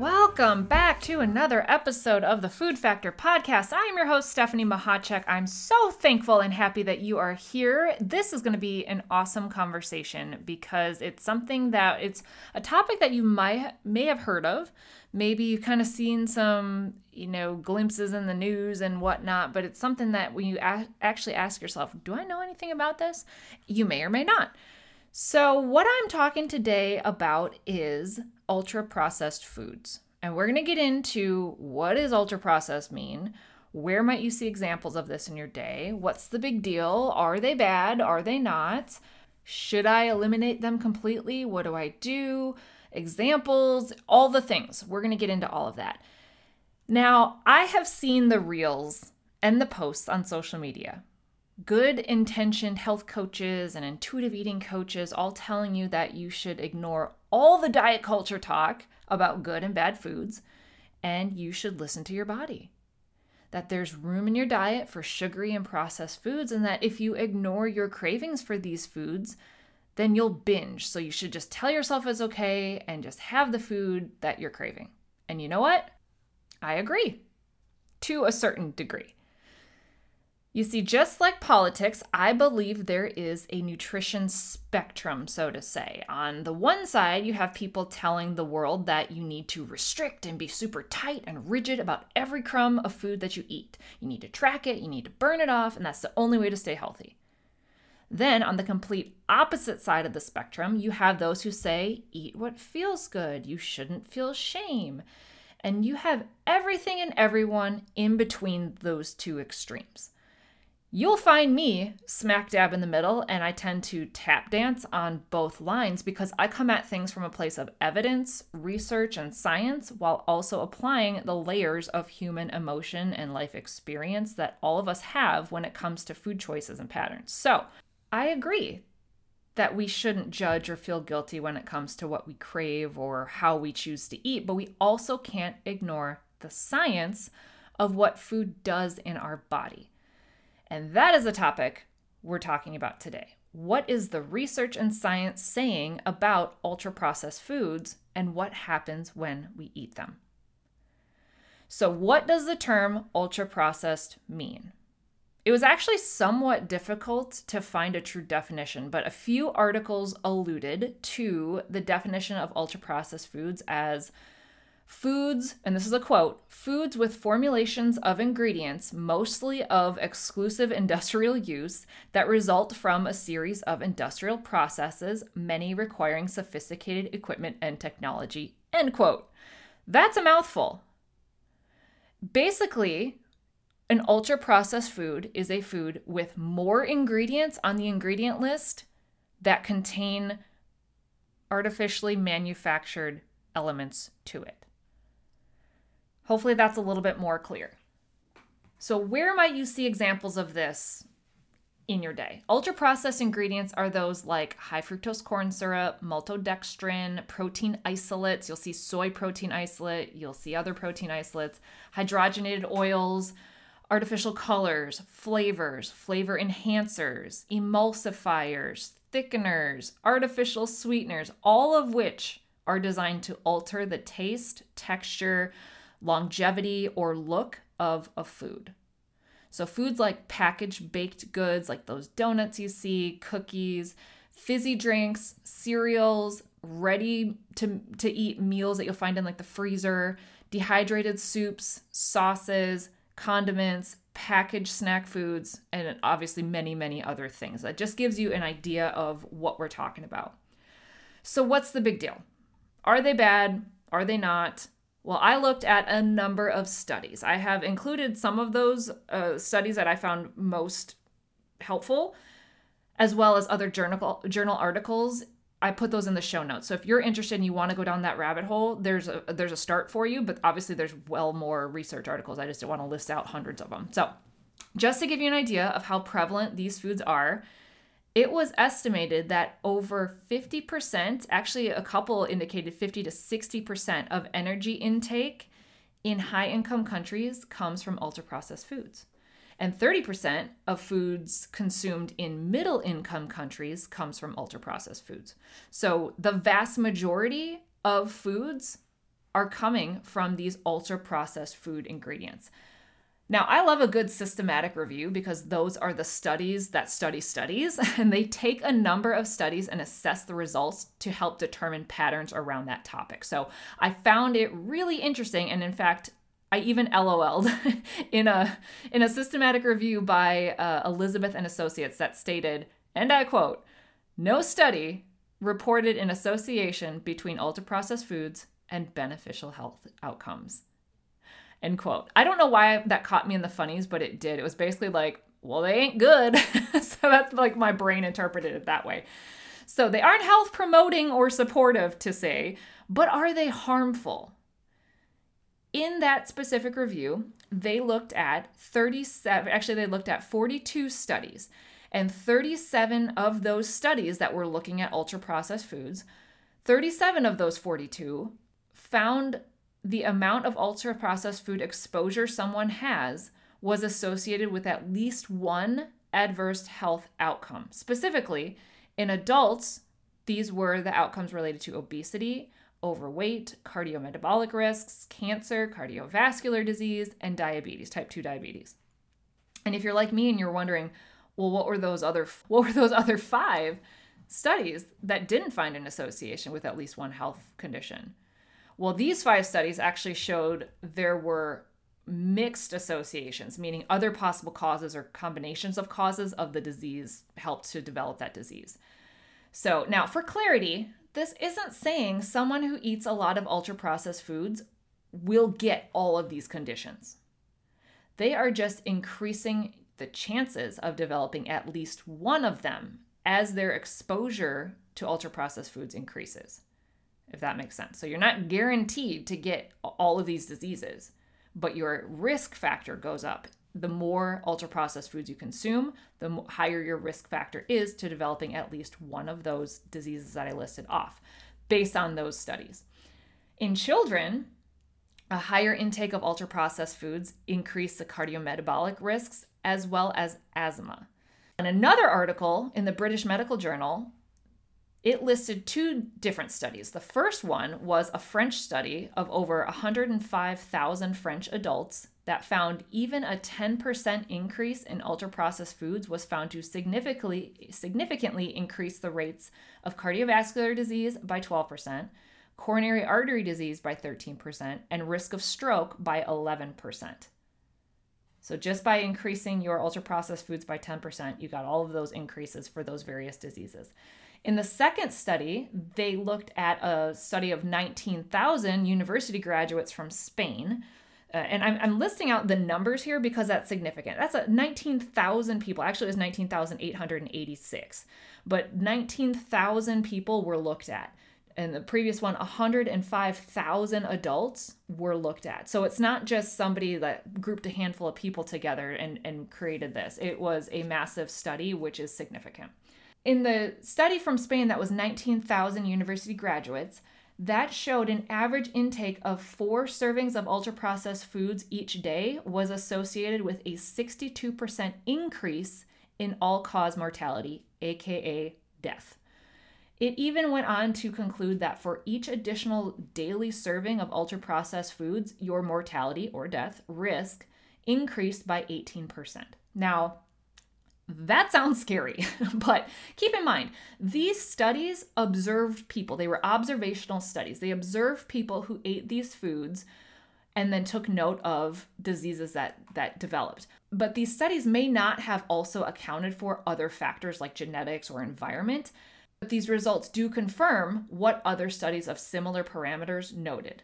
Welcome back to another episode of the Food Factor podcast. I am your host, Stephanie Mahacek. I'm so thankful and happy that you are here. This is going to be an awesome conversation because it's something that it's a topic that you might may have heard of. Maybe you've kind of seen some, you know, glimpses in the news and whatnot, but it's something that when you a- actually ask yourself, do I know anything about this? You may or may not. So, what I'm talking today about is ultra processed foods. And we're going to get into what does ultra processed mean? Where might you see examples of this in your day? What's the big deal? Are they bad? Are they not? Should I eliminate them completely? What do I do? Examples, all the things. We're going to get into all of that. Now, I have seen the reels and the posts on social media good intentioned health coaches and intuitive eating coaches all telling you that you should ignore all the diet culture talk about good and bad foods and you should listen to your body. That there's room in your diet for sugary and processed foods, and that if you ignore your cravings for these foods, then you'll binge. So you should just tell yourself it's okay and just have the food that you're craving. And you know what? I agree to a certain degree. You see, just like politics, I believe there is a nutrition spectrum, so to say. On the one side, you have people telling the world that you need to restrict and be super tight and rigid about every crumb of food that you eat. You need to track it, you need to burn it off, and that's the only way to stay healthy. Then, on the complete opposite side of the spectrum, you have those who say, eat what feels good, you shouldn't feel shame. And you have everything and everyone in between those two extremes. You'll find me smack dab in the middle, and I tend to tap dance on both lines because I come at things from a place of evidence, research, and science while also applying the layers of human emotion and life experience that all of us have when it comes to food choices and patterns. So, I agree that we shouldn't judge or feel guilty when it comes to what we crave or how we choose to eat, but we also can't ignore the science of what food does in our body. And that is the topic we're talking about today. What is the research and science saying about ultra processed foods and what happens when we eat them? So, what does the term ultra processed mean? It was actually somewhat difficult to find a true definition, but a few articles alluded to the definition of ultra processed foods as Foods, and this is a quote foods with formulations of ingredients, mostly of exclusive industrial use, that result from a series of industrial processes, many requiring sophisticated equipment and technology. End quote. That's a mouthful. Basically, an ultra processed food is a food with more ingredients on the ingredient list that contain artificially manufactured elements to it. Hopefully, that's a little bit more clear. So, where might you see examples of this in your day? Ultra processed ingredients are those like high fructose corn syrup, maltodextrin, protein isolates. You'll see soy protein isolate, you'll see other protein isolates, hydrogenated oils, artificial colors, flavors, flavor enhancers, emulsifiers, thickeners, artificial sweeteners, all of which are designed to alter the taste, texture, longevity, or look of a food. So, foods like packaged baked goods, like those donuts you see, cookies, fizzy drinks, cereals, ready to, to eat meals that you'll find in like the freezer, dehydrated soups, sauces, condiments, packaged snack foods, and obviously many, many other things. That just gives you an idea of what we're talking about. So, what's the big deal? Are they bad? Are they not? Well, I looked at a number of studies. I have included some of those uh, studies that I found most helpful, as well as other journal journal articles. I put those in the show notes. So if you're interested and you want to go down that rabbit hole, there's a there's a start for you. But obviously, there's well more research articles. I just don't want to list out hundreds of them. So Just to give you an idea of how prevalent these foods are, it was estimated that over 50%, actually, a couple indicated 50 to 60% of energy intake in high income countries comes from ultra processed foods. And 30% of foods consumed in middle income countries comes from ultra processed foods. So the vast majority of foods are coming from these ultra processed food ingredients. Now, I love a good systematic review because those are the studies that study studies, and they take a number of studies and assess the results to help determine patterns around that topic. So I found it really interesting, and in fact, I even LOL'd in a in a systematic review by uh, Elizabeth and Associates that stated, and I quote, "No study reported an association between ultra processed foods and beneficial health outcomes." End quote. I don't know why that caught me in the funnies, but it did. It was basically like, well, they ain't good. so that's like my brain interpreted it that way. So they aren't health promoting or supportive to say, but are they harmful? In that specific review, they looked at 37, actually, they looked at 42 studies. And 37 of those studies that were looking at ultra processed foods, 37 of those 42 found the amount of ultra processed food exposure someone has was associated with at least one adverse health outcome. Specifically, in adults, these were the outcomes related to obesity, overweight, cardiometabolic risks, cancer, cardiovascular disease, and diabetes, type 2 diabetes. And if you're like me and you're wondering, well, what were those other what were those other 5 studies that didn't find an association with at least one health condition? Well, these five studies actually showed there were mixed associations, meaning other possible causes or combinations of causes of the disease helped to develop that disease. So, now for clarity, this isn't saying someone who eats a lot of ultra processed foods will get all of these conditions. They are just increasing the chances of developing at least one of them as their exposure to ultra processed foods increases if that makes sense. So you're not guaranteed to get all of these diseases, but your risk factor goes up. The more ultra processed foods you consume, the higher your risk factor is to developing at least one of those diseases that I listed off based on those studies. In children, a higher intake of ultra processed foods increase the cardiometabolic risks as well as asthma. In another article in the British Medical Journal, it listed two different studies. The first one was a French study of over 105,000 French adults that found even a 10% increase in ultra processed foods was found to significantly significantly increase the rates of cardiovascular disease by 12%, coronary artery disease by 13%, and risk of stroke by 11%. So just by increasing your ultra processed foods by 10%, you got all of those increases for those various diseases. In the second study, they looked at a study of 19,000 university graduates from Spain. Uh, and I'm, I'm, listing out the numbers here because that's significant. That's a 19,000 people. Actually, it was 19,886. But 19,000 people were looked at. And the previous one, 105,000 adults were looked at. So it's not just somebody that grouped a handful of people together and, and created this. It was a massive study, which is significant. In the study from Spain that was 19,000 university graduates, that showed an average intake of four servings of ultra processed foods each day was associated with a 62% increase in all cause mortality, aka death. It even went on to conclude that for each additional daily serving of ultra processed foods, your mortality or death risk increased by 18%. Now, that sounds scary, but keep in mind, these studies observed people. They were observational studies. They observed people who ate these foods and then took note of diseases that that developed. But these studies may not have also accounted for other factors like genetics or environment. But these results do confirm what other studies of similar parameters noted,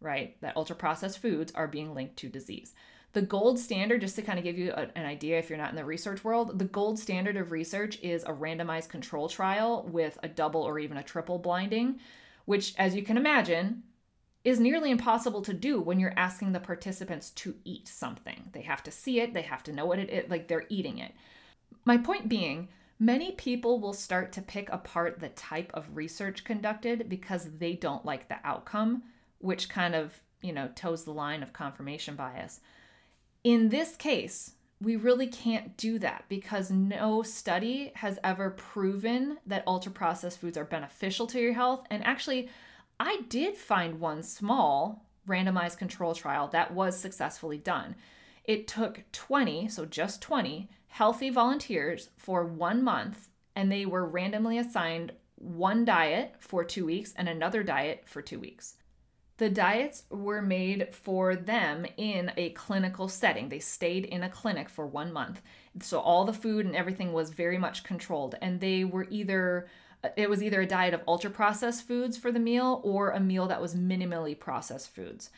right? That ultra processed foods are being linked to disease. The gold standard, just to kind of give you a, an idea if you're not in the research world, the gold standard of research is a randomized control trial with a double or even a triple blinding, which, as you can imagine, is nearly impossible to do when you're asking the participants to eat something. They have to see it, they have to know what it is, like they're eating it. My point being, many people will start to pick apart the type of research conducted because they don't like the outcome, which kind of, you know, toes the line of confirmation bias. In this case, we really can't do that because no study has ever proven that ultra processed foods are beneficial to your health. And actually, I did find one small randomized control trial that was successfully done. It took 20, so just 20, healthy volunteers for one month, and they were randomly assigned one diet for two weeks and another diet for two weeks. The diets were made for them in a clinical setting. They stayed in a clinic for one month. So all the food and everything was very much controlled. And they were either, it was either a diet of ultra processed foods for the meal or a meal that was minimally processed foods.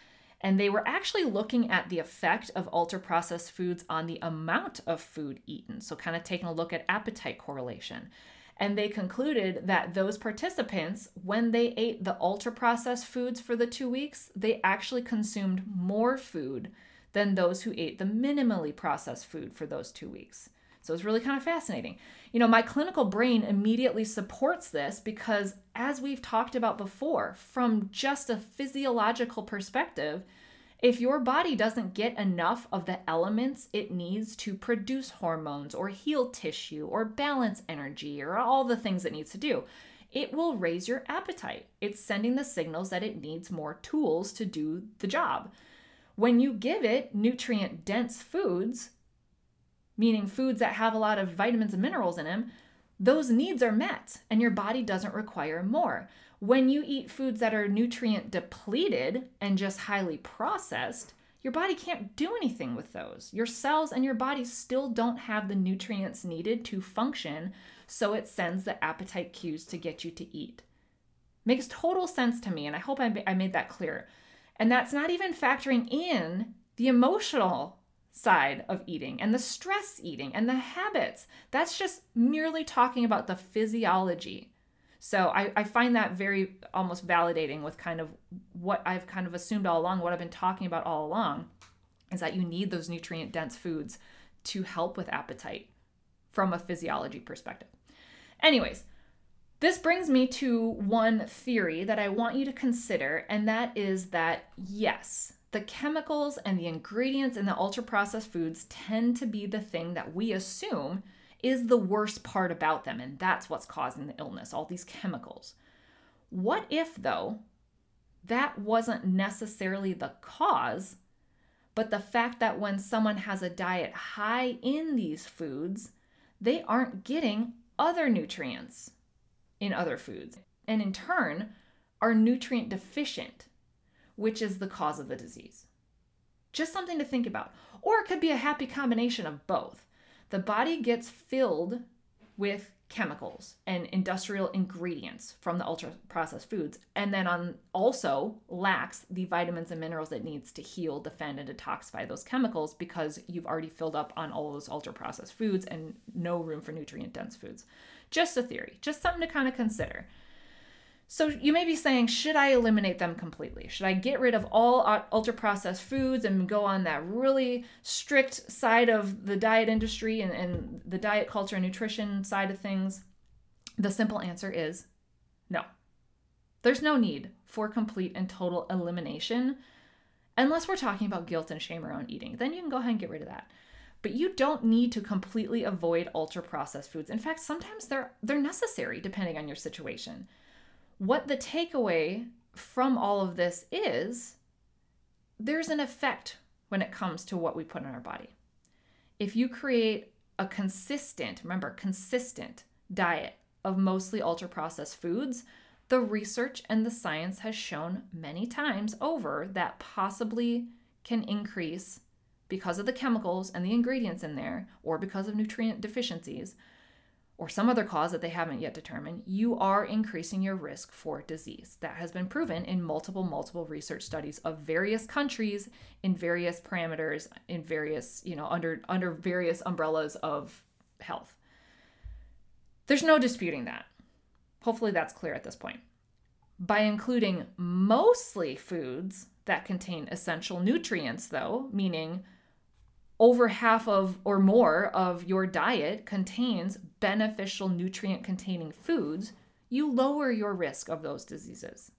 And they were actually looking at the effect of ultra processed foods on the amount of food eaten. So, kind of taking a look at appetite correlation. And they concluded that those participants, when they ate the ultra processed foods for the two weeks, they actually consumed more food than those who ate the minimally processed food for those two weeks. So it's really kind of fascinating. You know, my clinical brain immediately supports this because, as we've talked about before, from just a physiological perspective, if your body doesn't get enough of the elements it needs to produce hormones or heal tissue or balance energy or all the things it needs to do, it will raise your appetite. It's sending the signals that it needs more tools to do the job. When you give it nutrient dense foods, meaning foods that have a lot of vitamins and minerals in them, those needs are met and your body doesn't require more. When you eat foods that are nutrient depleted and just highly processed, your body can't do anything with those. Your cells and your body still don't have the nutrients needed to function, so it sends the appetite cues to get you to eat. Makes total sense to me, and I hope I made that clear. And that's not even factoring in the emotional side of eating and the stress eating and the habits. That's just merely talking about the physiology. So I, I find that very almost validating with kind of what I've kind of assumed all along, what I've been talking about all along, is that you need those nutrient dense foods to help with appetite from a physiology perspective. Anyways, this brings me to one theory that I want you to consider, and that is that yes, the chemicals and the ingredients in the ultra processed foods tend to be the thing that we assume is the worst part about them, and that's what's causing the illness, all these chemicals. What if, though, that wasn't necessarily the cause, but the fact that when someone has a diet high in these foods, they aren't getting other nutrients in other foods, and in turn, are nutrient deficient which is the cause of the disease. Just something to think about. Or it could be a happy combination of both. The body gets filled with chemicals and industrial ingredients from the ultra processed foods and then on also lacks the vitamins and minerals it needs to heal defend and detoxify those chemicals because you've already filled up on all those ultra processed foods and no room for nutrient dense foods. Just a theory just something to kind of consider so you may be saying, should I eliminate them completely? Should I get rid of all ultra processed foods and go on that really strict side of the diet industry and, and the diet culture and nutrition side of things? The simple answer is no. There's no need for complete and total elimination unless we're talking about guilt and shame around eating. Then you can go ahead and get rid of that. But you don't need to completely avoid ultra processed foods. In fact, sometimes they're they're necessary depending on your situation what the takeaway from all of this is there's an effect when it comes to what we put in our body. If you create a consistent, remember, consistent diet of mostly ultra processed foods, the research and the science has shown many times over that possibly can increase because of the chemicals and the ingredients in there or because of nutrient deficiencies or some other cause that they haven't yet determined, you are increasing your risk for disease. That has been proven in multiple, multiple research studies of various countries in various parameters, in various, you know, under under various umbrellas of health. There's no disputing that. Hopefully that's clear at this point. By including mostly foods that contain essential nutrients, though, meaning over half of or more of your diet contains beneficial nutrient containing foods, you lower your risk of those diseases.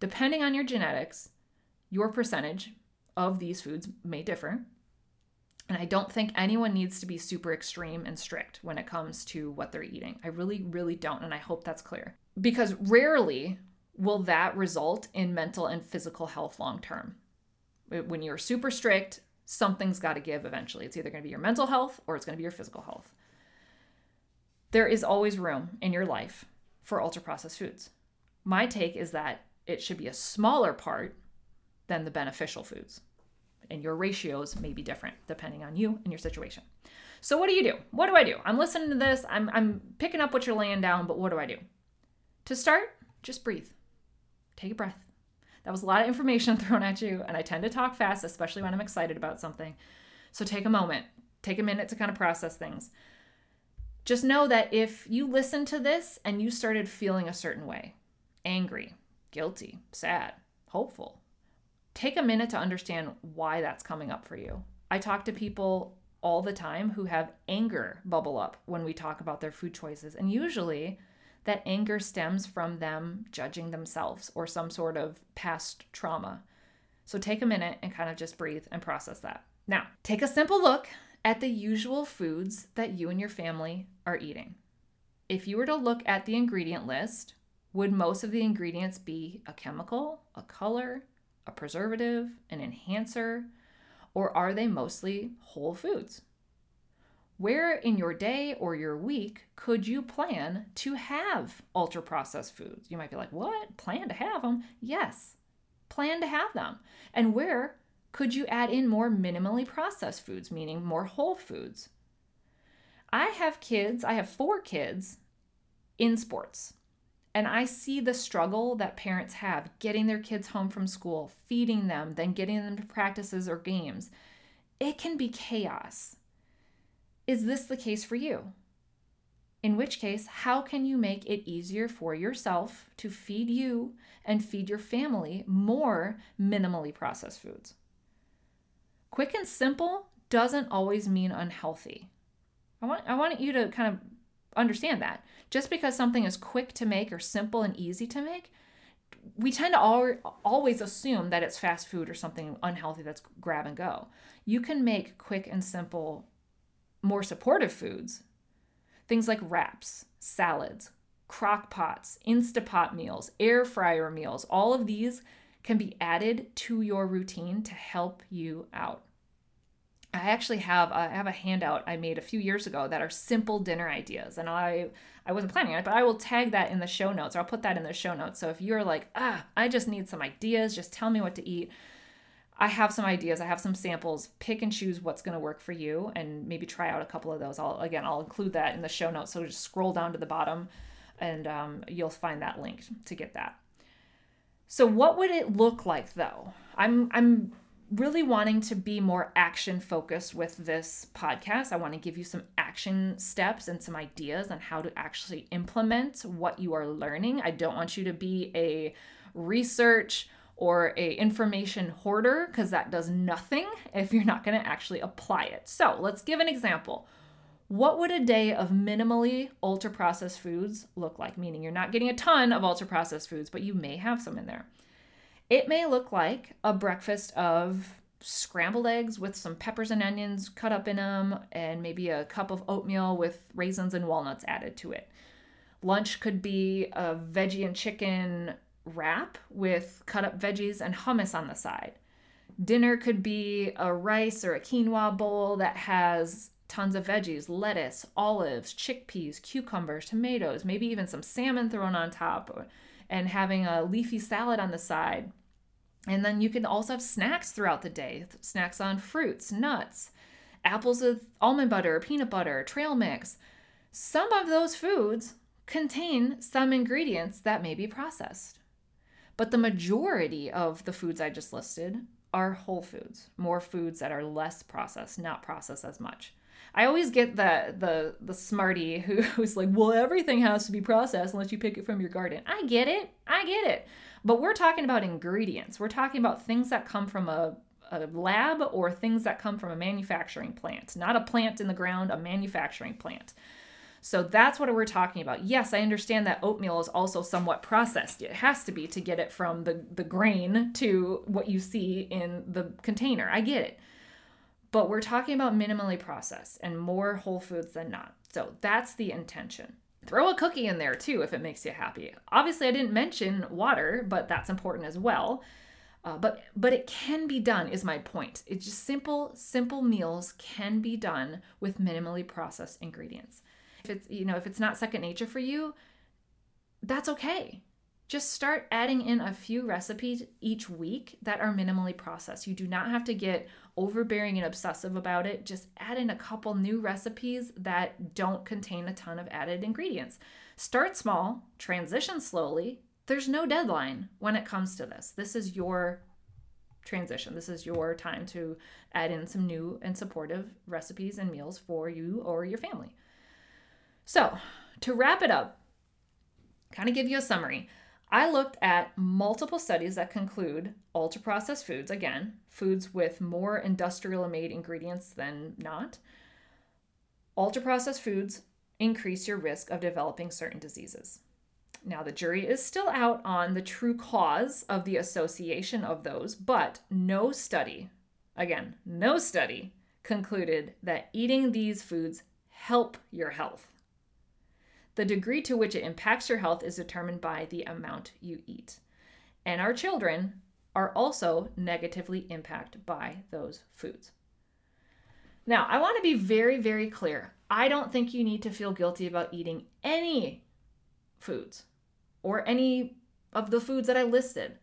Depending on your genetics, your percentage of these foods may differ. And I don't think anyone needs to be super extreme and strict when it comes to what they're eating. I really, really don't. And I hope that's clear. Because rarely will that result in mental and physical health long term. When you're super strict, something's got to give eventually. It's either going to be your mental health or it's going to be your physical health. There is always room in your life for ultra processed foods. My take is that it should be a smaller part than the beneficial foods. And your ratios may be different depending on you and your situation. So, what do you do? What do I do? I'm listening to this, I'm, I'm picking up what you're laying down, but what do I do? To start, just breathe. Take a breath. That was a lot of information thrown at you, and I tend to talk fast, especially when I'm excited about something. So take a moment, take a minute to kind of process things. Just know that if you listen to this and you started feeling a certain way angry, guilty, sad, hopeful take a minute to understand why that's coming up for you. I talk to people all the time who have anger bubble up when we talk about their food choices, and usually that anger stems from them judging themselves or some sort of past trauma. So take a minute and kind of just breathe and process that. Now, take a simple look at the usual foods that you and your family are eating. If you were to look at the ingredient list, would most of the ingredients be a chemical, a color, a preservative, an enhancer, or are they mostly whole foods? Where in your day or your week could you plan to have ultra processed foods? You might be like, what? Plan to have them? Yes, plan to have them. And where could you add in more minimally processed foods, meaning more whole foods? I have kids, I have four kids in sports. And I see the struggle that parents have getting their kids home from school, feeding them, then getting them to practices or games. It can be chaos. Is this the case for you? In which case, how can you make it easier for yourself to feed you and feed your family more minimally processed foods? Quick and simple doesn't always mean unhealthy. I want, I want you to kind of understand that. Just because something is quick to make or simple and easy to make, we tend to al- always assume that it's fast food or something unhealthy that's grab and go. You can make quick and simple more supportive foods, things like wraps, salads, crock pots, Instapot meals, air fryer meals, all of these can be added to your routine to help you out. I actually have I have a handout I made a few years ago that are simple dinner ideas, and I I wasn't planning it, but I will tag that in the show notes. Or I'll put that in the show notes. So if you're like, ah, I just need some ideas, just tell me what to eat. I have some ideas. I have some samples. Pick and choose what's going to work for you, and maybe try out a couple of those. I'll again, I'll include that in the show notes. So just scroll down to the bottom, and um, you'll find that link to get that. So what would it look like though? I'm I'm really wanting to be more action focused with this podcast. I want to give you some action steps and some ideas on how to actually implement what you are learning. I don't want you to be a research or a information hoarder because that does nothing if you're not going to actually apply it. So, let's give an example. What would a day of minimally ultra processed foods look like? Meaning you're not getting a ton of ultra processed foods, but you may have some in there. It may look like a breakfast of scrambled eggs with some peppers and onions cut up in them, and maybe a cup of oatmeal with raisins and walnuts added to it. Lunch could be a veggie and chicken wrap with cut up veggies and hummus on the side. Dinner could be a rice or a quinoa bowl that has tons of veggies, lettuce, olives, chickpeas, cucumbers, tomatoes, maybe even some salmon thrown on top, and having a leafy salad on the side. And then you can also have snacks throughout the day snacks on fruits, nuts, apples with almond butter, peanut butter, trail mix. Some of those foods contain some ingredients that may be processed. But the majority of the foods I just listed are whole foods, more foods that are less processed, not processed as much. I always get the the the smarty who, who's like, well, everything has to be processed unless you pick it from your garden. I get it, I get it, but we're talking about ingredients. We're talking about things that come from a a lab or things that come from a manufacturing plant, not a plant in the ground, a manufacturing plant. So that's what we're talking about. Yes, I understand that oatmeal is also somewhat processed. It has to be to get it from the, the grain to what you see in the container. I get it. But we're talking about minimally processed and more whole foods than not. So that's the intention. Throw a cookie in there too if it makes you happy. Obviously, I didn't mention water, but that's important as well. Uh, but but it can be done is my point. It's just simple simple meals can be done with minimally processed ingredients. If it's you know if it's not second nature for you, that's okay. Just start adding in a few recipes each week that are minimally processed. You do not have to get overbearing and obsessive about it. Just add in a couple new recipes that don't contain a ton of added ingredients. Start small, transition slowly, there's no deadline when it comes to this. This is your transition. This is your time to add in some new and supportive recipes and meals for you or your family. So, to wrap it up, kind of give you a summary. I looked at multiple studies that conclude ultra processed foods, again, foods with more industrial made ingredients than not. Ultra processed foods increase your risk of developing certain diseases. Now, the jury is still out on the true cause of the association of those, but no study, again, no study, concluded that eating these foods help your health. The degree to which it impacts your health is determined by the amount you eat. And our children are also negatively impacted by those foods. Now, I want to be very, very clear. I don't think you need to feel guilty about eating any foods or any of the foods that I listed.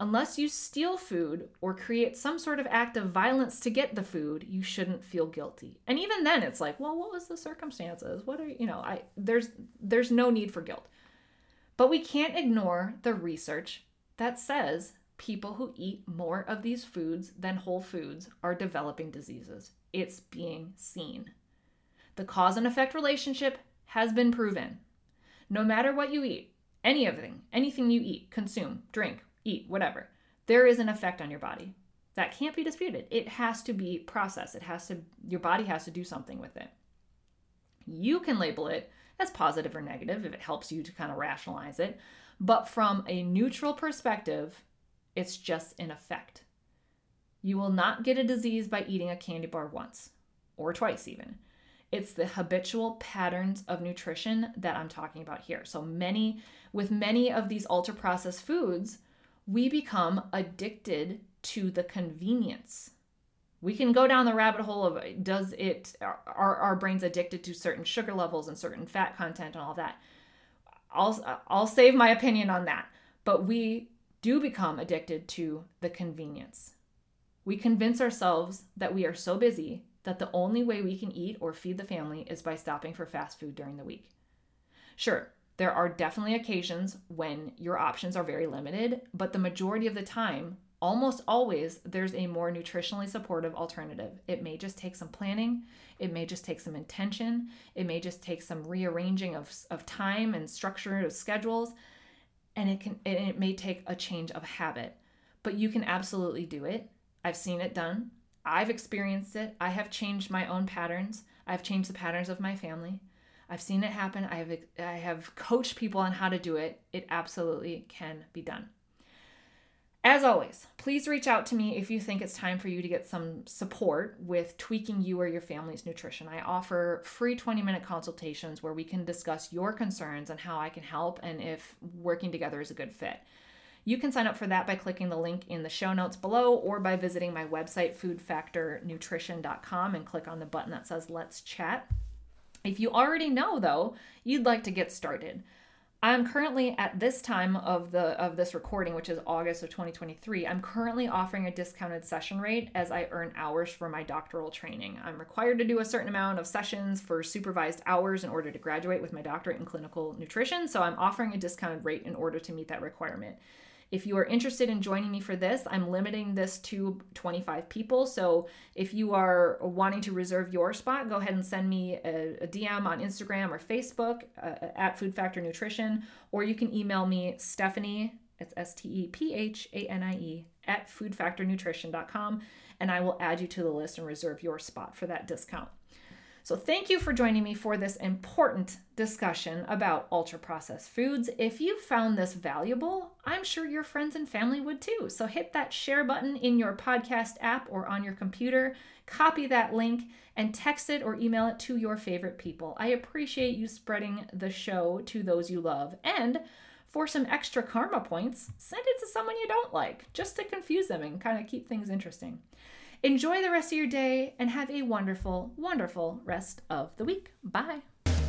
Unless you steal food or create some sort of act of violence to get the food, you shouldn't feel guilty. And even then it's like, well, what was the circumstances? What are, you know, I there's there's no need for guilt. But we can't ignore the research that says people who eat more of these foods than whole foods are developing diseases. It's being seen. The cause and effect relationship has been proven. No matter what you eat, anything, anything you eat, consume, drink, eat, whatever, there is an effect on your body. That can't be disputed. It has to be processed. It has to your body has to do something with it. You can label it as positive or negative if it helps you to kind of rationalize it, but from a neutral perspective, it's just an effect. You will not get a disease by eating a candy bar once or twice even. It's the habitual patterns of nutrition that I'm talking about here. So many with many of these ultra processed foods, we become addicted to the convenience. We can go down the rabbit hole of does it are our brains addicted to certain sugar levels and certain fat content and all that. I'll I'll save my opinion on that. But we do become addicted to the convenience. We convince ourselves that we are so busy that the only way we can eat or feed the family is by stopping for fast food during the week. Sure, there are definitely occasions when your options are very limited, but the majority of the time, almost always, there's a more nutritionally supportive alternative. It may just take some planning, it may just take some intention, it may just take some rearranging of, of time and structure of schedules, and it can it may take a change of habit. But you can absolutely do it. I've seen it done. I've experienced it. I have changed my own patterns. I've changed the patterns of my family. I've seen it happen. I have I have coached people on how to do it. It absolutely can be done. As always, please reach out to me if you think it's time for you to get some support with tweaking you or your family's nutrition. I offer free 20 minute consultations where we can discuss your concerns and how I can help and if working together is a good fit. You can sign up for that by clicking the link in the show notes below or by visiting my website, foodfactornutrition.com, and click on the button that says Let's Chat. If you already know, though, you'd like to get started. I'm currently at this time of the of this recording, which is August of 2023. I'm currently offering a discounted session rate as I earn hours for my doctoral training. I'm required to do a certain amount of sessions for supervised hours in order to graduate with my doctorate in clinical nutrition, so I'm offering a discounted rate in order to meet that requirement. If you are interested in joining me for this, I'm limiting this to 25 people. So if you are wanting to reserve your spot, go ahead and send me a, a DM on Instagram or Facebook uh, at Food Factor Nutrition, or you can email me Stephanie, it's S T E P H A N I E, at foodfactornutrition.com, and I will add you to the list and reserve your spot for that discount. So, thank you for joining me for this important discussion about ultra processed foods. If you found this valuable, I'm sure your friends and family would too. So, hit that share button in your podcast app or on your computer, copy that link, and text it or email it to your favorite people. I appreciate you spreading the show to those you love. And for some extra karma points, send it to someone you don't like, just to confuse them and kind of keep things interesting. Enjoy the rest of your day and have a wonderful, wonderful rest of the week. Bye.